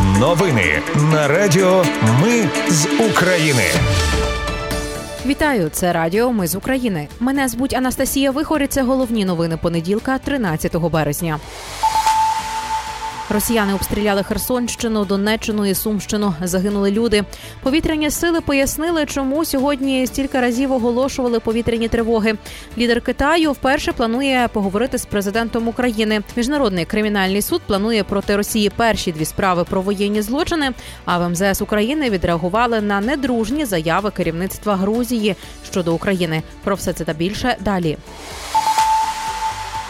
Новини на Радіо Ми з України. Вітаю, це Радіо Ми з України. Мене звуть Анастасія Вихорі. Це головні новини понеділка, 13 березня. Росіяни обстріляли Херсонщину, Донеччину і Сумщину. Загинули люди. Повітряні сили пояснили, чому сьогодні стільки разів оголошували повітряні тривоги. Лідер Китаю вперше планує поговорити з президентом України. Міжнародний кримінальний суд планує проти Росії перші дві справи про воєнні злочини. А в МЗС України відреагували на недружні заяви керівництва Грузії щодо України. Про все це та більше далі.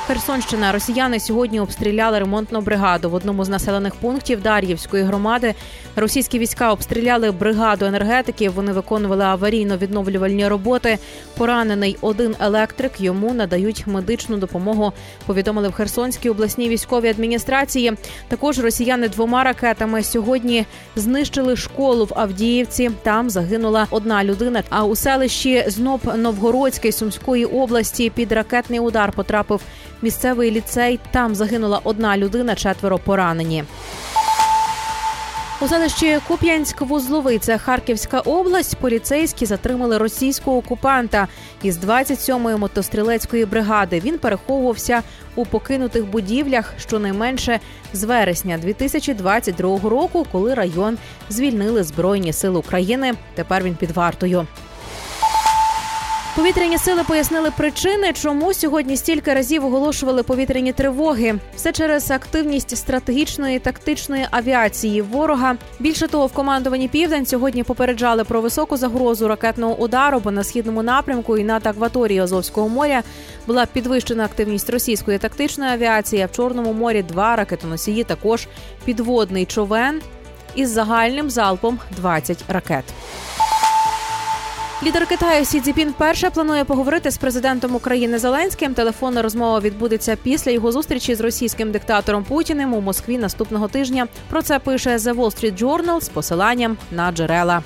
Херсонщина росіяни сьогодні обстріляли ремонтну бригаду в одному з населених пунктів Дар'ївської громади. Російські війська обстріляли бригаду енергетиків. Вони виконували аварійно-відновлювальні роботи. Поранений один електрик. Йому надають медичну допомогу. Повідомили в Херсонській обласній військовій адміністрації. Також росіяни двома ракетами сьогодні знищили школу в Авдіївці. Там загинула одна людина. А у селищі Зноб Новгородської Сумської області під ракетний удар потрапив місцевий ліцей. Там загинула одна людина, четверо поранені. У селищі Куп'янськ-Вузловий, це Харківська область. Поліцейські затримали російського окупанта із 27-ї мотострілецької бригади. Він переховувався у покинутих будівлях щонайменше з вересня 2022 року, коли район звільнили збройні сили України. Тепер він під вартою. Повітряні сили пояснили причини, чому сьогодні стільки разів оголошували повітряні тривоги. Все через активність стратегічної тактичної авіації ворога. Більше того, в командуванні Південь сьогодні попереджали про високу загрозу ракетного удару, бо на східному напрямку і над акваторією Азовського моря була підвищена активність російської тактичної авіації. а В чорному морі два ракетоносії також підводний човен із загальним залпом 20 ракет. Лідер Китаю Сі Цзіпін вперше планує поговорити з президентом України Зеленським. Телефонна розмова відбудеться після його зустрічі з російським диктатором Путіним у Москві наступного тижня. Про це пише The Wall Street Journal з посиланням на джерела.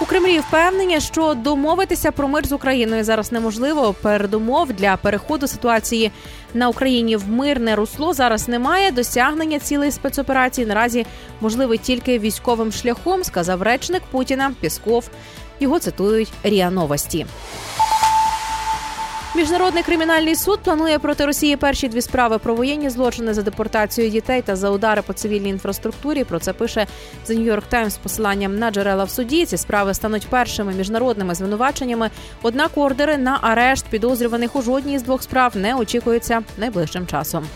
У Кремлі впевнені, що домовитися про мир з Україною зараз неможливо. Передумов для переходу ситуації на Україні в мирне русло зараз немає. Досягнення цілей спецоперації наразі можливе тільки військовим шляхом, сказав речник Путіна Пісков. Його цитують Ріа Новості. Міжнародний кримінальний суд планує проти Росії перші дві справи про воєнні злочини за депортацію дітей та за удари по цивільній інфраструктурі. Про це пише The New York Times з посиланням на джерела в суді. Ці справи стануть першими міжнародними звинуваченнями. Однак ордери на арешт підозрюваних у жодній з двох справ не очікуються найближчим часом.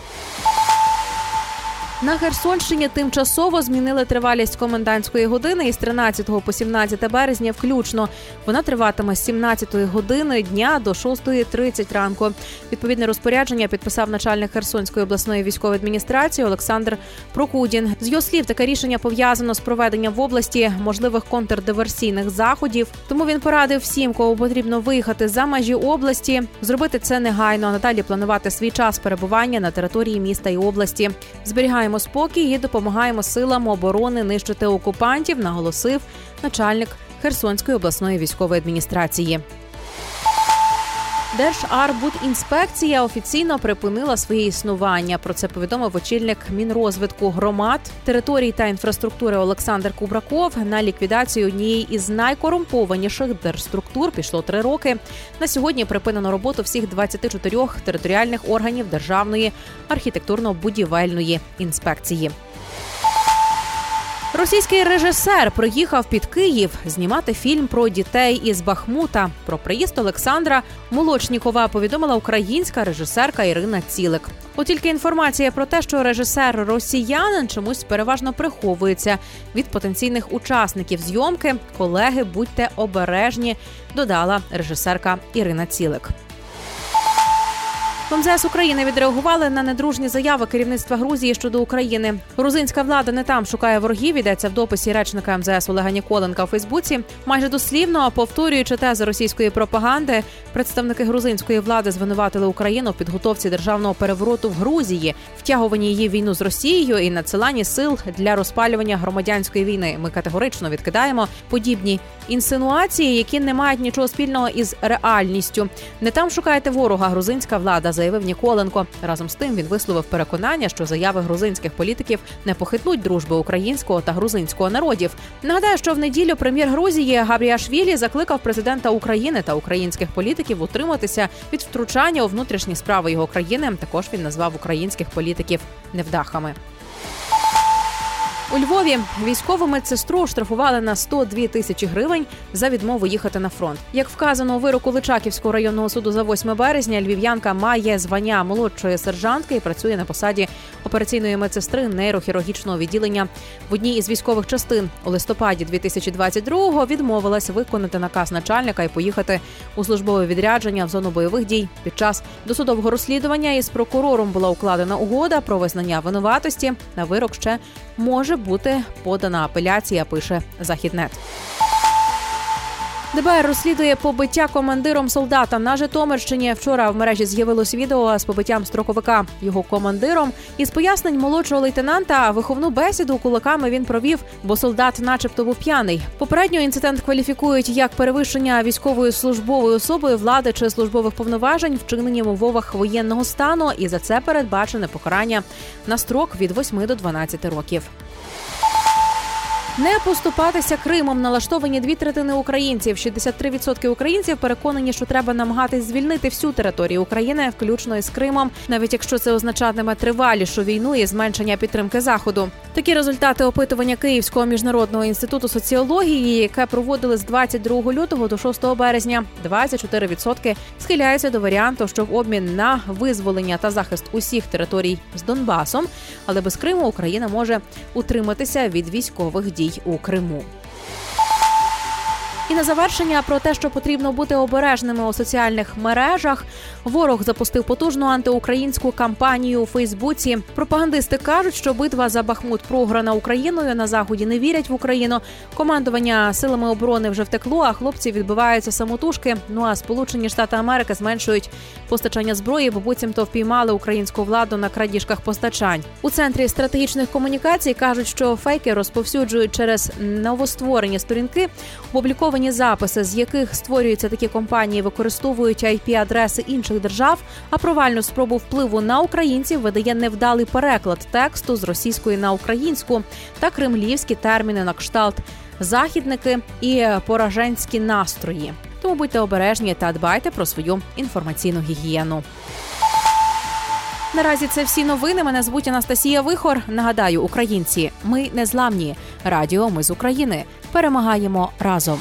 На Херсонщині тимчасово змінили тривалість комендантської години із 13 по 17 березня. Включно вона триватиме з 17 години дня до 6.30 ранку. Відповідне розпорядження підписав начальник Херсонської обласної військової адміністрації Олександр Прокудін. З його слів, таке рішення пов'язано з проведенням в області можливих контрдиверсійних заходів. Тому він порадив всім, кого потрібно виїхати за межі області, зробити це негайно. а Надалі планувати свій час перебування на території міста і області. Зберігаємо зберігаємо спокій і допомагаємо силам оборони нищити окупантів, наголосив начальник Херсонської обласної військової адміністрації. Держарбудінспекція офіційно припинила своє існування. Про це повідомив очільник мінрозвитку громад, територій та інфраструктури Олександр Кубраков. На ліквідацію однієї із найкорумпованіших держструктур пішло три роки. На сьогодні припинено роботу всіх 24 територіальних органів державної архітектурно-будівельної інспекції. Російський режисер приїхав під Київ знімати фільм про дітей із Бахмута. Про приїзд Олександра Молочнікова повідомила українська режисерка Ірина Цілик. От тільки інформація про те, що режисер росіянин чомусь переважно приховується від потенційних учасників зйомки. Колеги, будьте обережні, додала режисерка Ірина Цілик. В МЗС України відреагували на недружні заяви керівництва Грузії щодо України. Грузинська влада не там шукає ворогів. Йдеться в дописі речника МЗС Олега Ніколенка у Фейсбуці. Майже дослівно повторюючи тези російської пропаганди, представники грузинської влади звинуватили Україну в підготовці державного перевороту в Грузії, втягуванні її війну з Росією і надсиланні сил для розпалювання громадянської війни. Ми категорично відкидаємо подібні інсинуації, які не мають нічого спільного із реальністю. Не там шукаєте ворога. Грузинська влада заявив Ніколенко. Разом з тим він висловив переконання, що заяви грузинських політиків не похитнуть дружби українського та грузинського народів. Нагадаю, що в неділю прем'єр Грузії Габріашвілі закликав президента України та українських політиків утриматися від втручання у внутрішні справи його країни. Також він назвав українських політиків невдахами. У Львові військову медсестру штрафували на 102 тисячі гривень за відмову їхати на фронт. Як вказано у вироку Личаківського районного суду за 8 березня, львів'янка має звання молодшої сержантки і працює на посаді операційної медсестри нейрохірургічного відділення в одній із військових частин. У листопаді 2022-го відмовилась виконати наказ начальника і поїхати у службове відрядження в зону бойових дій. Під час досудового розслідування із прокурором була укладена угода про визнання винуватості. На вирок ще може бути подана апеляція. Пише Західнет. ДБР розслідує побиття командиром солдата на Житомирщині. Вчора в мережі з'явилось відео з побиттям строковика його командиром. Із пояснень молодшого лейтенанта виховну бесіду кулаками він провів, бо солдат, начебто, був п'яний. Попередньо інцидент кваліфікують як перевищення військовою службовою особою влади чи службових повноважень, вчинені в умовах воєнного стану, і за це передбачене покарання на строк від 8 до 12 років. Не поступатися Кримом налаштовані дві третини українців. 63% українців переконані, що треба намагатись звільнити всю територію України, включно із Кримом, навіть якщо це означатиме тривалішу війну і зменшення підтримки заходу. Такі результати опитування Київського міжнародного інституту соціології, яке проводили з 22 лютого до 6 березня. 24% схиляються до варіанту, що в обмін на визволення та захист усіх територій з Донбасом, але без Криму Україна може утриматися від військових дій у Криму. І на завершення про те, що потрібно бути обережними у соціальних мережах. Ворог запустив потужну антиукраїнську кампанію у Фейсбуці. Пропагандисти кажуть, що битва за Бахмут програна Україною. На заході не вірять в Україну. Командування силами оборони вже втекло, а хлопці відбиваються самотужки. Ну а Сполучені Штати Америки зменшують постачання зброї, бо буцімто впіймали українську владу на крадіжках постачань. У центрі стратегічних комунікацій кажуть, що фейки розповсюджують через новостворені сторінки, опубліковані записи, з яких створюються такі компанії, використовують ip адреси інших держав. А провальну спробу впливу на українців видає невдалий переклад тексту з російської на українську та кремлівські терміни на кшталт західники і пораженські настрої. Тому будьте обережні та дбайте про свою інформаційну гігієну. Наразі це всі новини. Мене звуть Анастасія Вихор. Нагадаю, українці, ми незламні. Радіо ми з України перемагаємо разом.